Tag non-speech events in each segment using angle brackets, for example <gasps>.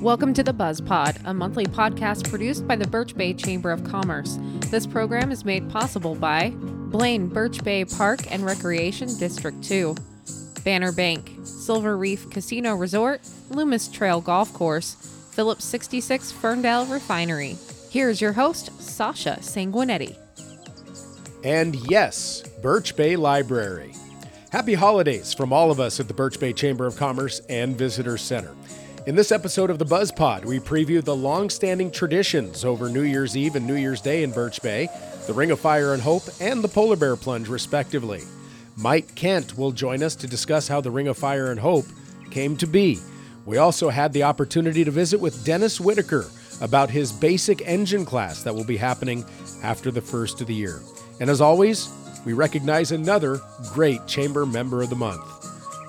Welcome to the Buzz Pod, a monthly podcast produced by the Birch Bay Chamber of Commerce. This program is made possible by Blaine Birch Bay Park and Recreation District 2, Banner Bank, Silver Reef Casino Resort, Loomis Trail Golf Course, Phillips 66 Ferndale Refinery. Here's your host, Sasha Sanguinetti. And yes, Birch Bay Library. Happy holidays from all of us at the Birch Bay Chamber of Commerce and Visitor Center. In this episode of the Buzz Pod, we preview the long-standing traditions over New Year's Eve and New Year's Day in Birch Bay, the Ring of Fire and Hope, and the Polar Bear Plunge, respectively. Mike Kent will join us to discuss how the Ring of Fire and Hope came to be. We also had the opportunity to visit with Dennis Whitaker about his basic engine class that will be happening after the first of the year. And as always, we recognize another great Chamber Member of the Month.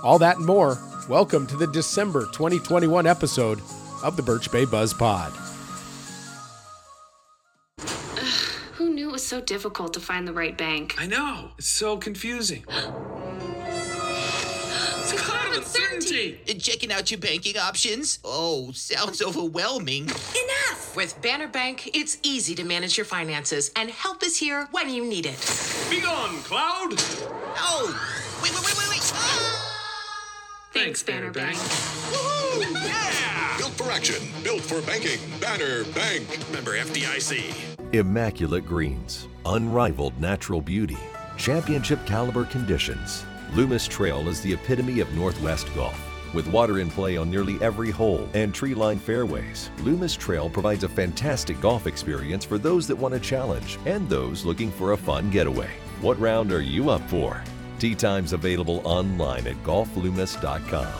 All that and more Welcome to the December 2021 episode of the Birch Bay Buzz Pod. Who knew it was so difficult to find the right bank? I know. It's so confusing. <gasps> It's a cloud of uncertainty. Uh, Checking out your banking options? Oh, sounds overwhelming. Enough! With Banner Bank, it's easy to manage your finances, and help is here when you need it. Be gone, Cloud! Oh, wait, wait, wait, wait, wait. Ah! Thanks, Banner Bank. Woohoo! <laughs> Yeah! Built for action, built for banking. Banner Bank. Member FDIC. Immaculate greens, unrivaled natural beauty, championship caliber conditions. Loomis Trail is the epitome of Northwest golf. With water in play on nearly every hole and tree lined fairways, Loomis Trail provides a fantastic golf experience for those that want a challenge and those looking for a fun getaway. What round are you up for? Tee times available online at golfloomis.com.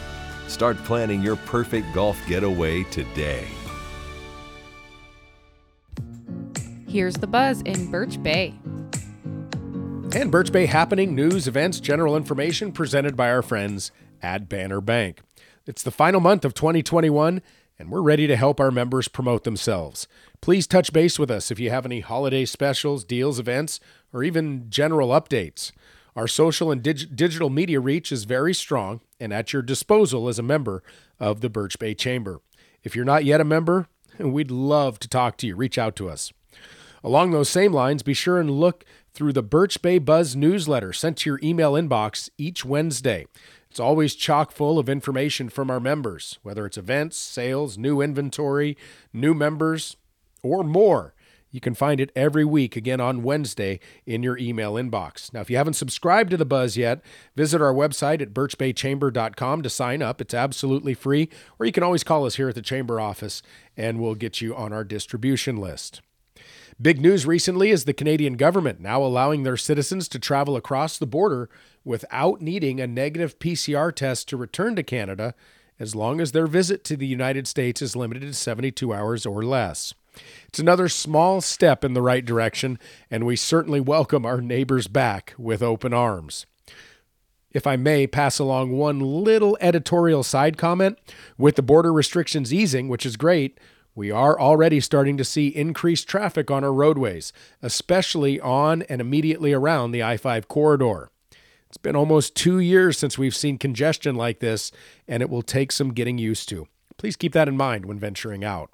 Start planning your perfect golf getaway today. Here's the buzz in Birch Bay. And Birch Bay happening, news, events, general information presented by our friends at Banner Bank. It's the final month of 2021, and we're ready to help our members promote themselves. Please touch base with us if you have any holiday specials, deals, events, or even general updates. Our social and dig- digital media reach is very strong and at your disposal as a member of the Birch Bay Chamber. If you're not yet a member, we'd love to talk to you. Reach out to us. Along those same lines, be sure and look through the Birch Bay Buzz newsletter sent to your email inbox each Wednesday. It's always chock full of information from our members, whether it's events, sales, new inventory, new members, or more. You can find it every week again on Wednesday in your email inbox. Now, if you haven't subscribed to the Buzz yet, visit our website at birchbaychamber.com to sign up. It's absolutely free, or you can always call us here at the Chamber office and we'll get you on our distribution list. Big news recently is the Canadian government now allowing their citizens to travel across the border without needing a negative PCR test to return to Canada as long as their visit to the United States is limited to 72 hours or less. It's another small step in the right direction, and we certainly welcome our neighbors back with open arms. If I may pass along one little editorial side comment, with the border restrictions easing, which is great, we are already starting to see increased traffic on our roadways, especially on and immediately around the I 5 corridor. It's been almost two years since we've seen congestion like this, and it will take some getting used to. Please keep that in mind when venturing out.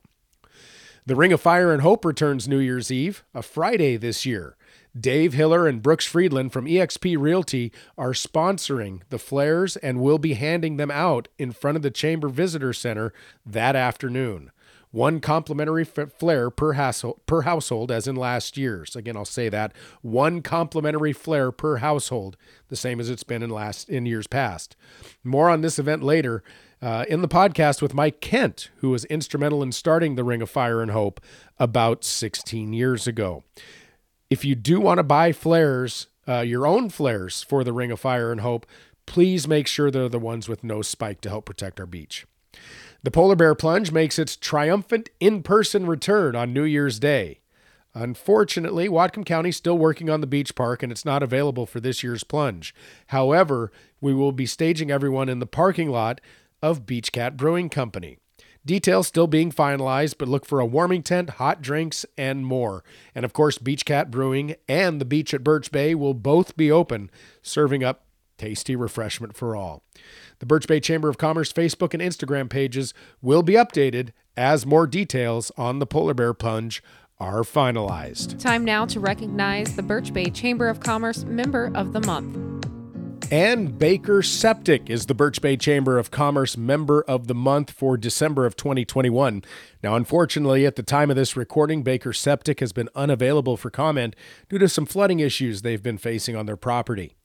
The Ring of Fire and Hope returns New Year's Eve, a Friday this year. Dave Hiller and Brooks Friedland from eXp Realty are sponsoring the flares and will be handing them out in front of the Chamber Visitor Center that afternoon. One complimentary flare per, per household, as in last year's. Again, I'll say that one complimentary flare per household, the same as it's been in last in years past. More on this event later uh, in the podcast with Mike Kent, who was instrumental in starting the Ring of Fire and Hope about 16 years ago. If you do want to buy flares, uh, your own flares for the Ring of Fire and Hope, please make sure they're the ones with no spike to help protect our beach. The Polar Bear Plunge makes its triumphant in person return on New Year's Day. Unfortunately, Whatcom County is still working on the beach park and it's not available for this year's plunge. However, we will be staging everyone in the parking lot of Beach Cat Brewing Company. Details still being finalized, but look for a warming tent, hot drinks, and more. And of course, Beach Cat Brewing and the beach at Birch Bay will both be open, serving up tasty refreshment for all. The Birch Bay Chamber of Commerce Facebook and Instagram pages will be updated as more details on the polar bear plunge are finalized. Time now to recognize the Birch Bay Chamber of Commerce Member of the Month. And Baker Septic is the Birch Bay Chamber of Commerce Member of the Month for December of 2021. Now, unfortunately, at the time of this recording, Baker Septic has been unavailable for comment due to some flooding issues they've been facing on their property.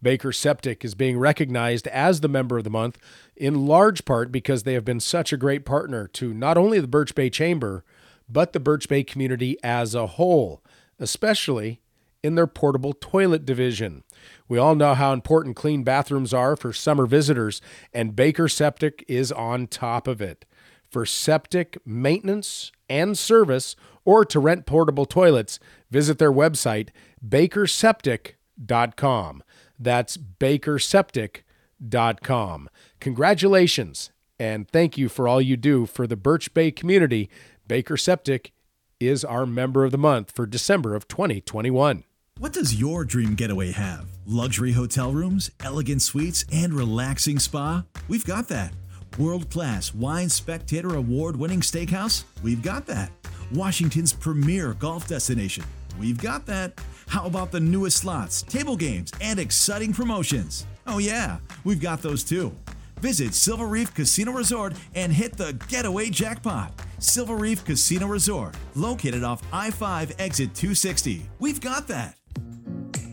Baker Septic is being recognized as the Member of the Month in large part because they have been such a great partner to not only the Birch Bay Chamber, but the Birch Bay community as a whole, especially in their portable toilet division. We all know how important clean bathrooms are for summer visitors, and Baker Septic is on top of it. For septic maintenance and service, or to rent portable toilets, visit their website, bakerseptic.com. That's bakerseptic.com. Congratulations, and thank you for all you do for the Birch Bay community. Baker Septic is our member of the month for December of 2021. What does your dream getaway have? Luxury hotel rooms, elegant suites, and relaxing spa? We've got that. World class Wine Spectator award winning steakhouse? We've got that. Washington's premier golf destination? We've got that. How about the newest slots, table games, and exciting promotions? Oh, yeah, we've got those too. Visit Silver Reef Casino Resort and hit the getaway jackpot. Silver Reef Casino Resort, located off I 5 exit 260. We've got that.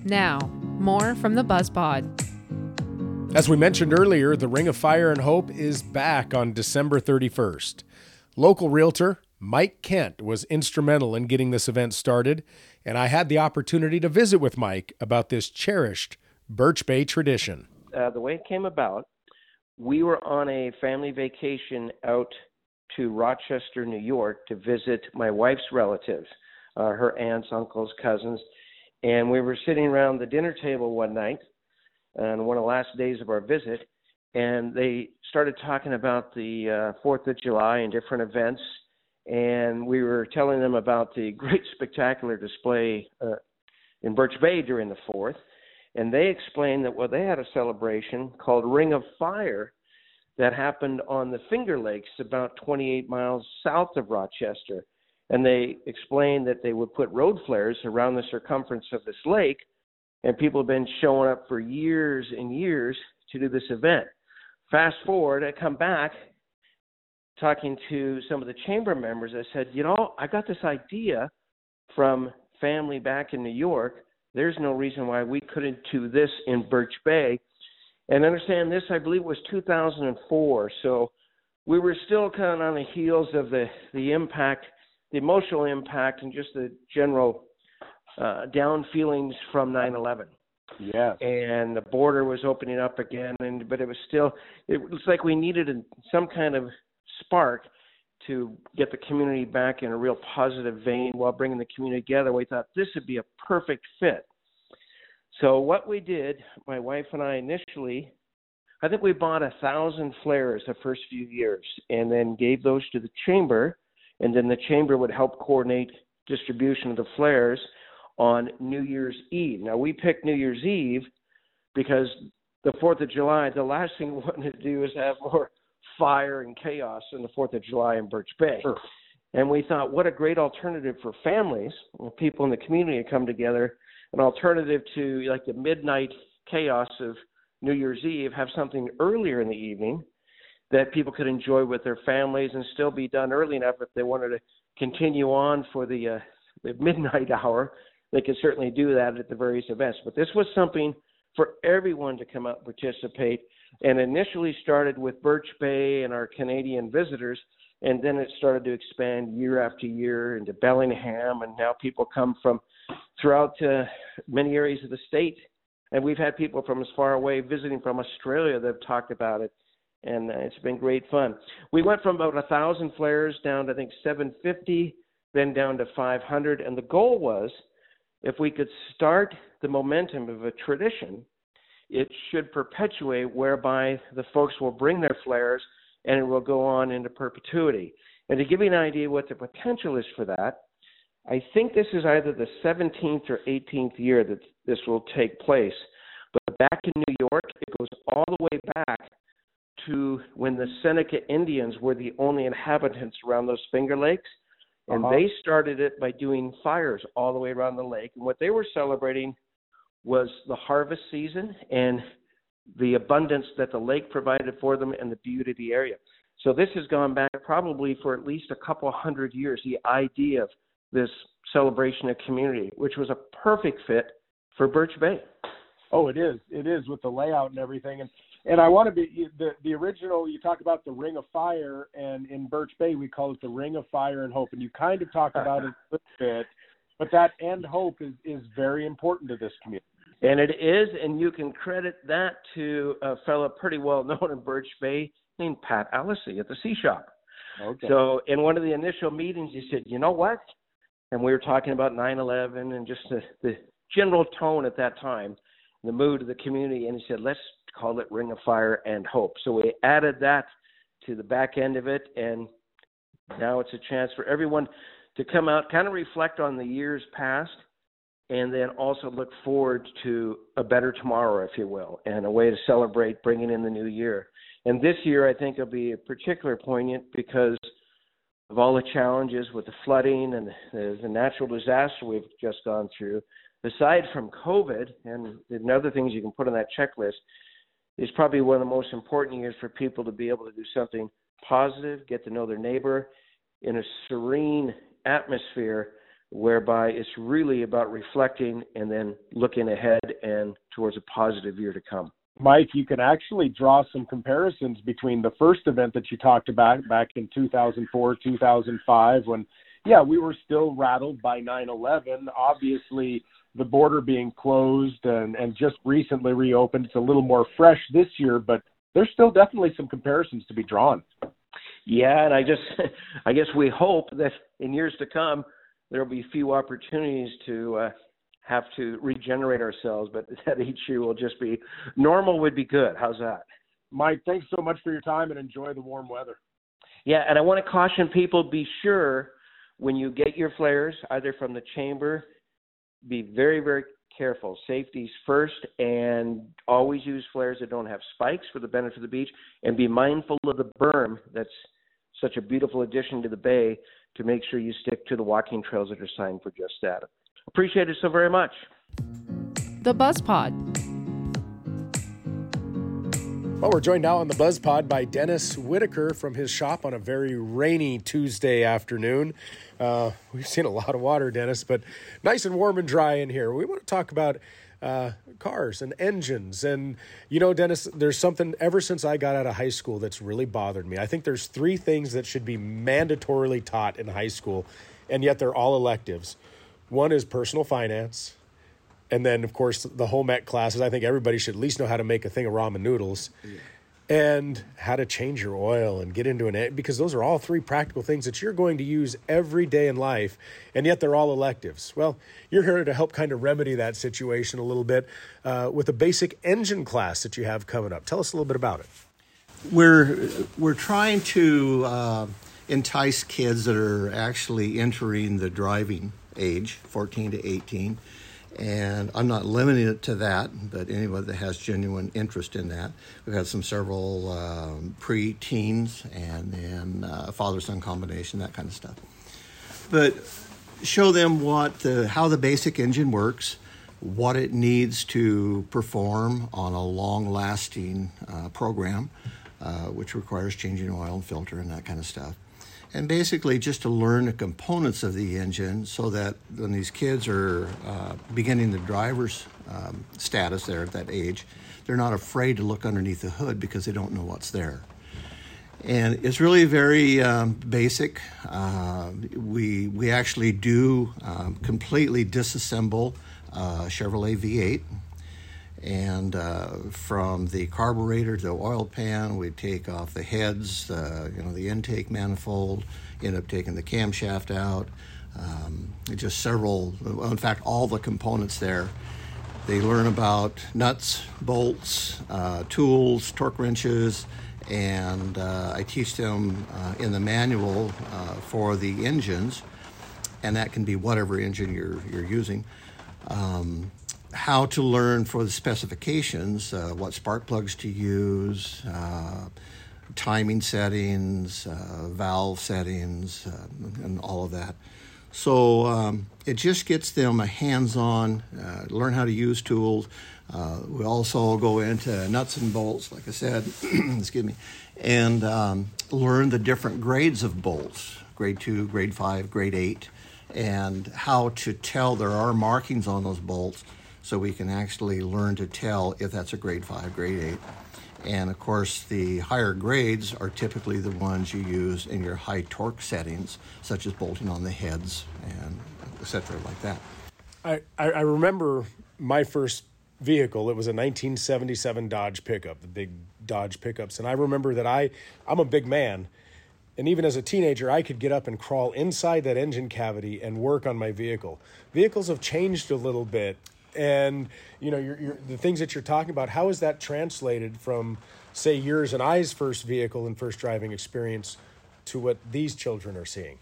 Now, more from the BuzzPod. As we mentioned earlier, the Ring of Fire and Hope is back on December 31st. Local realtor Mike Kent was instrumental in getting this event started, and I had the opportunity to visit with Mike about this cherished Birch Bay tradition. Uh, the way it came about, we were on a family vacation out to Rochester, New York to visit my wife's relatives, uh, her aunts, uncles, cousins, and we were sitting around the dinner table one night on one of the last days of our visit, and they started talking about the uh, Fourth of July and different events. And we were telling them about the great spectacular display uh, in Birch Bay during the Fourth. And they explained that well, they had a celebration called Ring of Fire that happened on the Finger Lakes, about 28 miles south of Rochester and they explained that they would put road flares around the circumference of this lake, and people have been showing up for years and years to do this event. Fast forward, I come back talking to some of the chamber members. I said, you know, I got this idea from family back in New York. There's no reason why we couldn't do this in Birch Bay. And understand this, I believe, was 2004. So we were still kind of on the heels of the the impact the emotional impact and just the general uh, down feelings from 9/11. Yeah. And the border was opening up again, and but it was still it was like we needed a, some kind of spark to get the community back in a real positive vein while bringing the community together. We thought this would be a perfect fit. So what we did, my wife and I initially, I think we bought a thousand flares the first few years, and then gave those to the chamber and then the chamber would help coordinate distribution of the flares on New Year's Eve. Now we picked New Year's Eve because the Fourth of July, the last thing we <laughs> wanted to do is have more fire and chaos in the Fourth of July in Birch Bay. Sure. And we thought, what a great alternative for families, people in the community to come together, an alternative to like the midnight chaos of New Year's Eve, have something earlier in the evening that people could enjoy with their families and still be done early enough if they wanted to continue on for the uh, the midnight <laughs> hour. They could certainly do that at the various events. But this was something for everyone to come out and participate. And initially started with Birch Bay and our Canadian visitors, and then it started to expand year after year into Bellingham, and now people come from throughout uh, many areas of the state. And we've had people from as far away visiting from Australia that have talked about it and uh, it's been great fun. We went from about a thousand flares down to I think 750, then down to 500, and the goal was if we could start the momentum of a tradition, it should perpetuate whereby the folks will bring their flares and it will go on into perpetuity. And to give you an idea what the potential is for that, I think this is either the 17th or 18th year that this will take place. But back in New York, it goes all the way back to when the Seneca Indians were the only inhabitants around those Finger Lakes. And Uh-huh. they started it by doing fires all the way around the lake. And what they were celebrating was the harvest season and the abundance that the lake provided for them and the beauty of the area. So this has gone back probably for at least a couple hundred years, the idea of this celebration of community, which was a perfect fit for Birch Bay. Oh, it is. It is with the layout and everything. And and I want to be the the original. You talk about the Ring of Fire, and in Birch Bay we call it the Ring of Fire and Hope. And you kind of talked about it a little bit, but that end hope is is very important to this community. And it is, and you can credit that to a fellow pretty well known in Birch Bay named Pat Allisey at the C Shop. Okay. So in one of the initial meetings, he said, "You know what?" And we were talking about 9/11 and just the, the general tone at that time, the mood of the community, and he said, "Let's call it Ring of Fire and Hope." So we added that to the back end of it, and now it's a chance for everyone to come out, kind of reflect on the years past, and then also look forward to a better tomorrow, if you will, and a way to celebrate bringing in the new year. And this year, I think, will be particularly poignant because of all the challenges with the flooding and the, natural disaster we've just gone through. Aside from COVID and the other things you can put on that checklist, is probably one of the most important years for people to be able to do something positive, get to know their neighbor in a serene atmosphere whereby it's really about reflecting and then looking ahead and towards a positive year to come. Mike, you can actually draw some comparisons between the first event that you talked about back in 2004, 2005, when, yeah, we were still rattled by 9 11. Obviously, the border being closed and, and just recently reopened. It's a little more fresh this year, but there's still definitely some comparisons to be drawn. Yeah, and I just, <laughs> I guess we hope that in years to come, there'll be few opportunities to uh, have to regenerate ourselves, but <laughs> that each year will just be normal would be good. How's that? Mike, thanks so much for your time and enjoy the warm weather. Yeah, and I want to caution people be sure when you get your flares, either from the chamber, be very, very careful. Safety's first, and always use flares that don't have spikes for the benefit of the beach, and be mindful of the berm that's such a beautiful addition to the bay to make sure you stick to the walking trails that are signed for just that. Appreciate it so very much. The Buzz Pod. Well, we're joined now on the Buzz Pod by Dennis Whitaker from his shop on a very rainy Tuesday afternoon. Uh, we've seen a lot of water, Dennis, but nice and warm and dry in here. We want to talk about uh, cars and engines. And, you know, Dennis, there's something ever since I got out of high school that's really bothered me. I think there's three things that should be mandatorily taught in high school, and yet they're all electives. One is personal finance. And then, of course, the home ec classes. I think everybody should at least know how to make a thing of ramen noodles and how to change your oil and get into an because those are all three practical things that you're going to use every day in life and yet they're all electives. Well you're here to help kind of remedy that situation a little bit uh, with a basic engine class that you have coming up. Tell us a little bit about it. We're we're trying to uh, entice kids that are actually entering the driving age 14 to 18 and I'm not limiting it to that, but anyone that has genuine interest in that. We've had some several um, pre-teens and then uh, father-son combination, that kind of stuff. But show them what the how the basic engine works, what it needs to perform on a long-lasting uh, program, uh, which requires changing oil and filter and that kind of stuff and basically just to learn the components of the engine so that when these kids are uh, beginning the driver's um, status there at that age, they're not afraid to look underneath the hood because they don't know what's there. And it's really very um, basic. Uh, we, we actually do um, completely disassemble uh, Chevrolet V8 and uh, from the carburetor to the oil pan, we take off the heads, uh, you know, the intake manifold, end up taking the camshaft out. Um, just several, in fact, all the components there. They learn about nuts, bolts, uh, tools, torque wrenches, and uh, I teach them uh, in the manual uh, for the engines, and that can be whatever engine you're, you're using. Um, how to learn for the specifications, uh, what spark plugs to use, uh, timing settings, uh, valve settings, uh, and all of that. So um, it just gets them a hands-on, uh, learn how to use tools. Uh, we also go into nuts and bolts, like I said, <clears throat> excuse me, and um, learn the different grades of bolts, grade two, grade five, grade eight, and how to tell there are markings on those bolts so we can actually learn to tell if that's a grade five, grade eight. And of course, the higher grades are typically the ones you use in your high torque settings, such as bolting on the heads and etc. like that. I, I I remember my first vehicle. It was a 1977 Dodge pickup, the big Dodge pickups. And I remember that I, I'm a big man. And even as a teenager, I could get up and crawl inside that engine cavity and work on my vehicle. Vehicles have changed a little bit. And, you know, you're, you're, the things that you're talking about, how is that translated from, say, yours and I's first vehicle and first driving experience to what these children are seeing?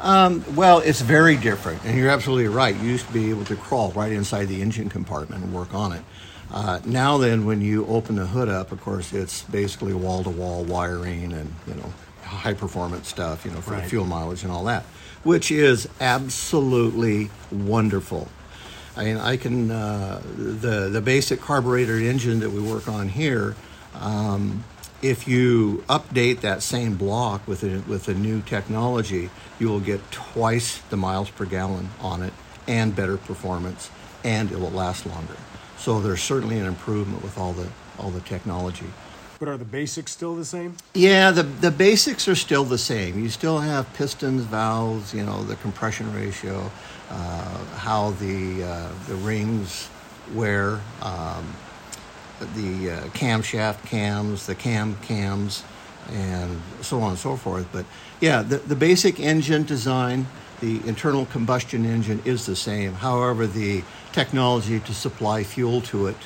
Um, well, it's very different, and you're absolutely right. You used to be able to crawl right inside the engine compartment and work on it. Uh, now, then, when you open the hood up, of course, it's basically wall-to-wall wiring and you know high performance stuff, you know, for Right. fuel mileage and all that, which is absolutely wonderful. I mean, I can uh, the the basic carburetor engine that we work on here. Um, if you update that same block with a, with a new technology, you will get twice the miles per gallon on it, and better performance, and it will last longer. So there's certainly an improvement with all the all the technology. But are the basics still the same? Yeah, the, the basics are still the same. You still have pistons, valves, you know, the compression ratio, uh, how the uh, the rings wear, um, the uh, camshaft cams, the cam cams, and so on and so forth. But yeah, the, the basic engine design, the internal combustion engine is the same. However, the technology to supply fuel to it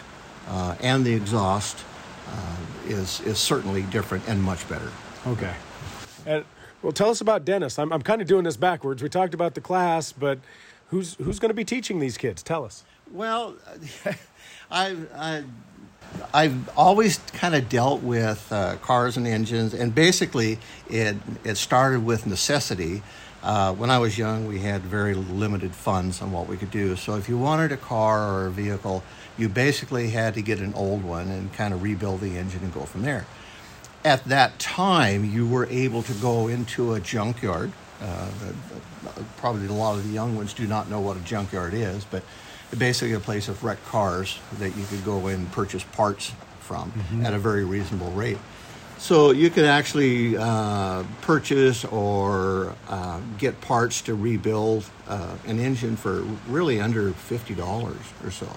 uh, and the exhaust uh, is is certainly different and much better. Okay. And well, tell us about Dennis. I'm, I'm kind of doing this backwards. We talked about the class, but who's who's going to be teaching these kids? Tell us. Well, <laughs> I, I I've always kind of dealt with uh, cars and engines, and basically it it started with necessity. Uh, when I was young, we had very limited funds on what we could do. So if you wanted a car or a vehicle, you basically had to get an old one and kind of rebuild the engine and go from there. At that time, you were able to go into a junkyard. Uh, probably a lot of the young ones do not know what a junkyard is, but basically a place of wrecked cars that you could go and purchase parts from Mhm. at a very reasonable rate. So you could actually uh, purchase or uh, get parts to rebuild uh, an engine for really under fifty dollars or so.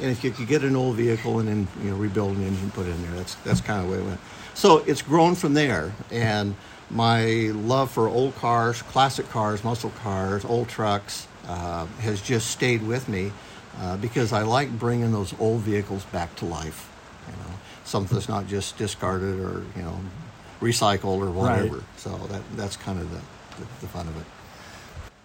And if you could get an old vehicle and then you know rebuild an engine, put it in there, that's that's kind of the way it went. So it's grown from there, and my love for old cars, classic cars, muscle cars, old trucks uh, has just stayed with me uh, because I like bringing those old vehicles back to life. Something that's not just discarded or you know recycled or whatever. Right. So that that's kind of the, the, the fun of it.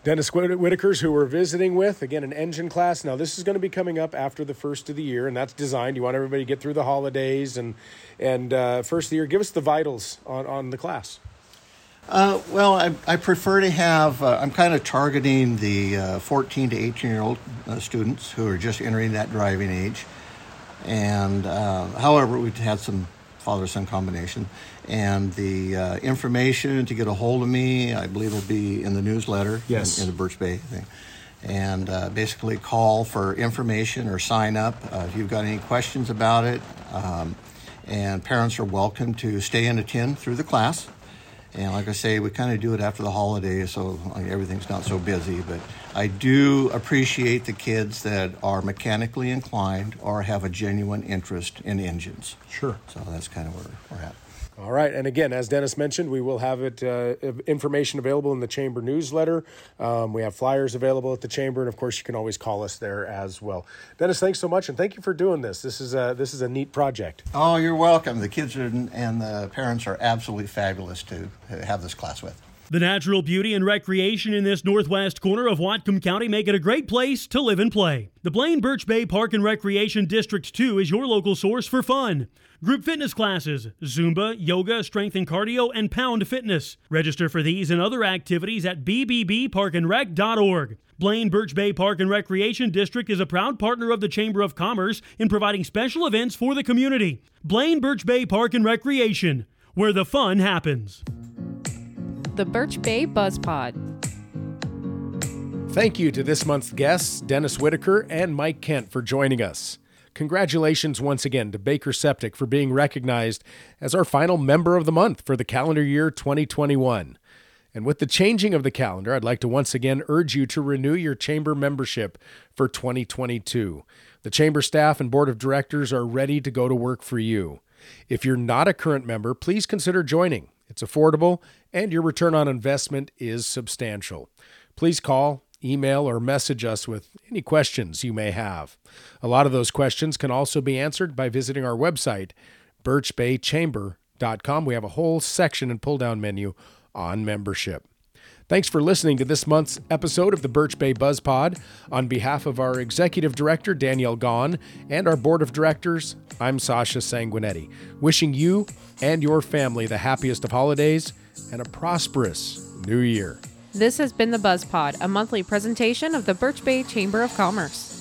Dennis Whit- Whitakers, who we're visiting with, again, an engine class. Now, this is going to be coming up after the first of the year, and that's designed. You want everybody to get through the holidays and and uh, first of the year. Give us the vitals on, on the class. Uh, well, I, I prefer to have, uh, I'm kind of targeting the uh, 14 to 18 year old uh, students who are just entering that driving age. And uh, however, we've had some father son combination. And the uh, information to get a hold of me, I believe, will be in the newsletter Yes. in, in the Birch Bay thing. And uh, basically, call for information or sign up uh, if you've got any questions about it. Um, and parents are welcome to stay and attend through the class. And like I say, we kind of do it after the holidays, so like, everything's not so busy. But I do appreciate the kids that are mechanically inclined or have a genuine interest in engines. Sure. So that's kind of where we're at. All right, and again, as Dennis mentioned, we will have it uh, information available in the chamber newsletter. Um, we have flyers available at the chamber, and of course, you can always call us there as well. Dennis, thanks so much, and thank you for doing this. This is a this is a neat project. Oh, you're welcome. The kids are, and the parents are absolutely fabulous to have this class with. The natural beauty and recreation in this northwest corner of Whatcom County make it a great place to live and play. The Blaine Birch Bay Park and Recreation District 2 is your local source for fun. Group fitness classes, Zumba, yoga, strength and cardio, and pound fitness. Register for these and other activities at bbbparkandrec.org. Blaine Birch Bay Park and Recreation District is a proud partner of the Chamber of Commerce in providing special events for the community. Blaine Birch Bay Park and Recreation, where the fun happens the Birch Bay Buzz Pod. Thank you to this month's guests, Dennis Whitaker and Mike Kent, for joining us. Congratulations once again to Baker Septic for being recognized as our final member of the month for the calendar year 2021. And with the changing of the calendar, I'd like to once again urge you to renew your chamber membership for 2022. The chamber staff and board of directors are ready to go to work for you. If you're not a current member, please consider joining. It's affordable and your return on investment is substantial. Please call, email, or message us with any questions you may have. A lot of those questions can also be answered by visiting our website, birchbaychamber.com. We have a whole section and pull down menu on membership. Thanks for listening to this month's episode of the Birch Bay Buzz Pod. On behalf of our executive director, Danielle Gaughan, and our board of directors, I'm Sasha Sanguinetti, wishing you and your family the happiest of holidays and a prosperous new year. This has been the Buzz Pod, a monthly presentation of the Birch Bay Chamber of Commerce.